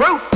truth.